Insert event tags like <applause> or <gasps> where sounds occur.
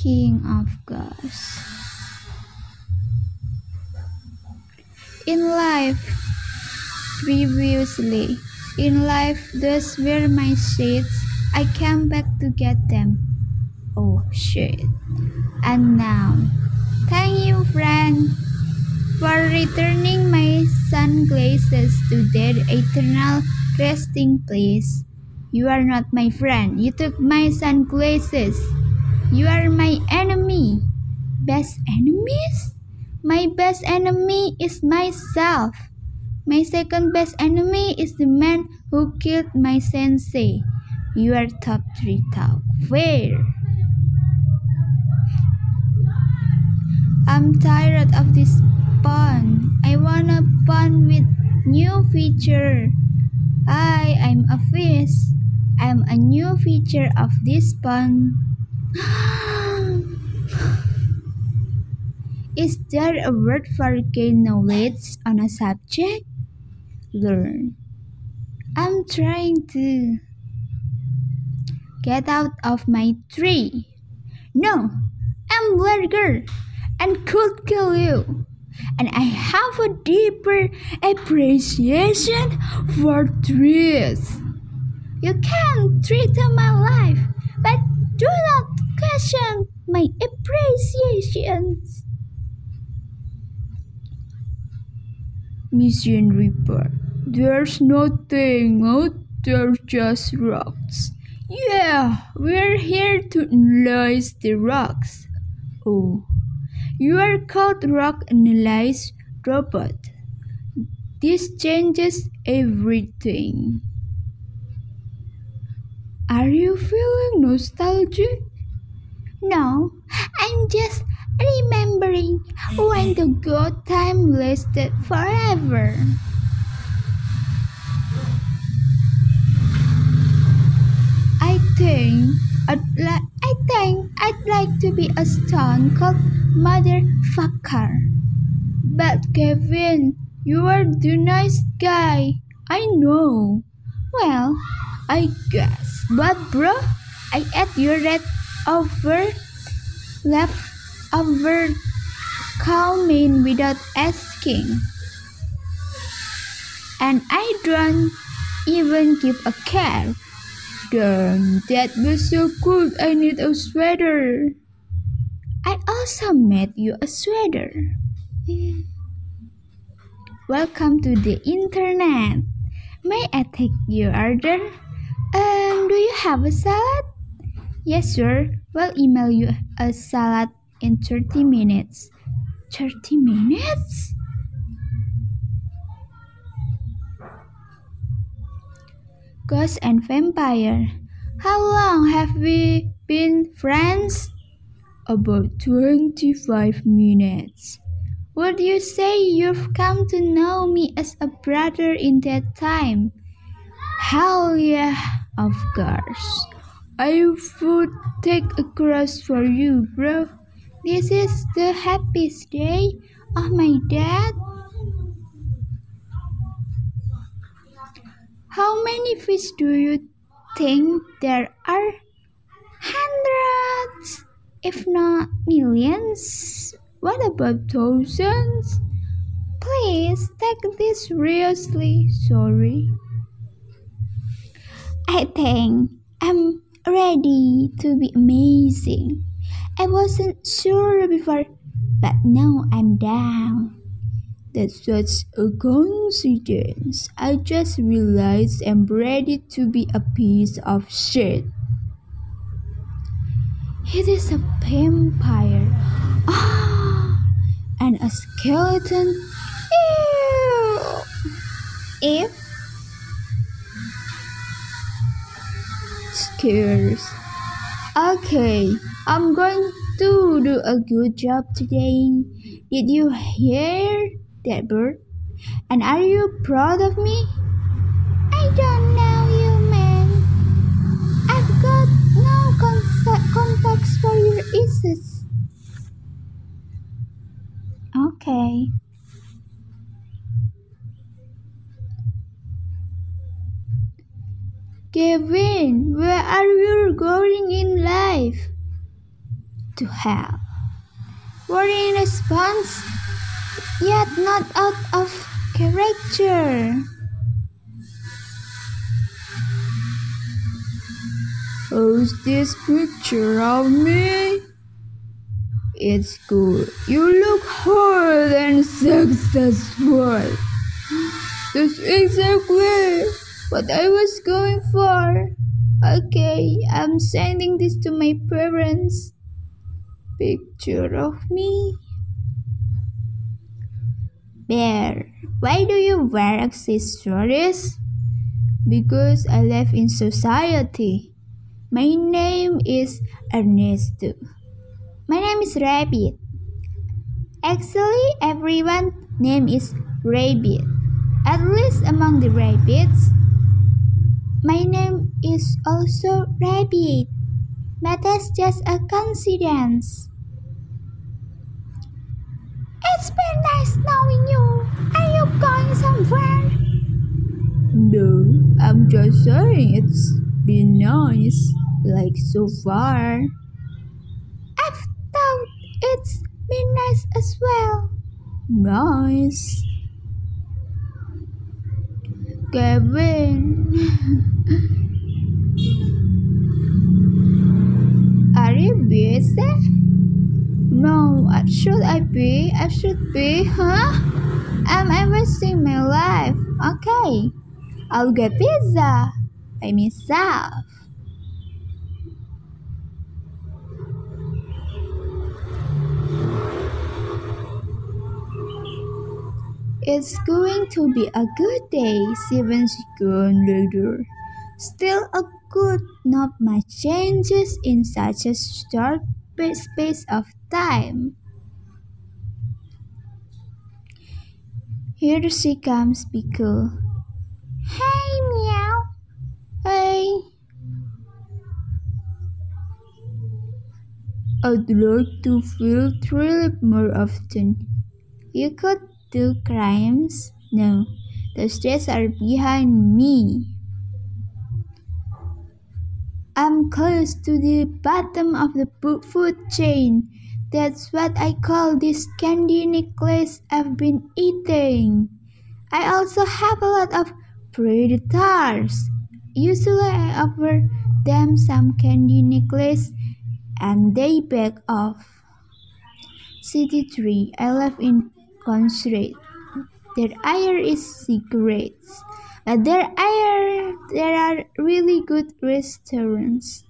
king of Gods. In life, previously, in life, those were my sheets. I came back to get them. Oh shit. And now, thank you, friend, for returning my sunglasses to their eternal resting place. You are not my friend. You took my sunglasses. You are my enemy. Best enemies? My best enemy is myself. My second best enemy is the man who killed my sensei. You are top three top. Where? I'm tired of this pun. I wanna pun with new feature. Hi, I'm a fish. I'm a new feature of this pun. <gasps> Is there a word for gain knowledge on a subject? Learn. I'm trying to get out of my tree. No, I'm larger and could kill you. And I have a deeper appreciation for trees. You can't threaten my life, but do not question my appreciations. Mission report. There's nothing out there, just rocks. Yeah, we're here to analyze the rocks. Oh, you are called Rock Analyze Robot. This changes everything. Are you feeling nostalgic? No, I'm just remembering when the good time lasted forever. I think I'd li- I think I'd like to be a stone called Motherfucker. But Kevin, you are the nice guy. I know. Well, I guess. But bro, I ate your red over left over mean without asking. And I don't even give a care. Damn, that was so good. I need a sweater. I also made you a sweater. Welcome to the internet. May I take your order? Um, do you have a salad? Yes, sir. We'll email you a salad in 30 minutes. 30 minutes? Ghost and Vampire. How long have we been friends? About 25 minutes. Would you say you've come to know me as a brother in that time? Hell yeah, of course. I would take a cross for you, bro. This is the happiest day of my dad. How many fish do you think there are? Hundreds, if not millions. What about thousands? Please take this seriously. Sorry. I think I'm ready to be amazing. I wasn't sure before, but now I'm down. That's such a coincidence. I just realized I'm ready to be a piece of shit. It is a vampire. Ah, and a skeleton. Ew. If scares. Okay, I'm going to do a good job today. Did you hear that bird? And are you proud of me? I don't know you, man. I've got no contact contacts for your issues. Okay. Kevin, where are you going in life? to help. in response, yet not out of character. Who's this picture of me? It's good. You look hard and successful. That's exactly what I was going for. Okay, I'm sending this to my parents. Picture of me. Bear, why do you wear accessories? Because I live in society. My name is Ernesto. My name is Rabbit. Actually, everyone's name is Rabbit. At least among the rabbits. My name is also Rabbit. But that's just a coincidence. It's been nice knowing you. Are you going somewhere? No, I'm just saying it's been nice like so far. I've thought it's been nice as well. Nice. Kevin. Are you busy? No, should I be? I should be, huh? I'm investing my life. Okay, I'll get pizza by myself. It's going to be a good day, seven seconds later. Still a good, not much changes in such a short space of time. Here she comes, Pickle. Hey, meow. Hey. I'd like to feel thrilled more often. You could do crimes? No, the stairs are behind me. I'm close to the bottom of the food chain. That's what I call this candy necklace I've been eating. I also have a lot of predators. Usually I offer them some candy necklace and they back off. City 3. I live in Concentrate. Their air is cigarettes. But there are there are really good restaurants.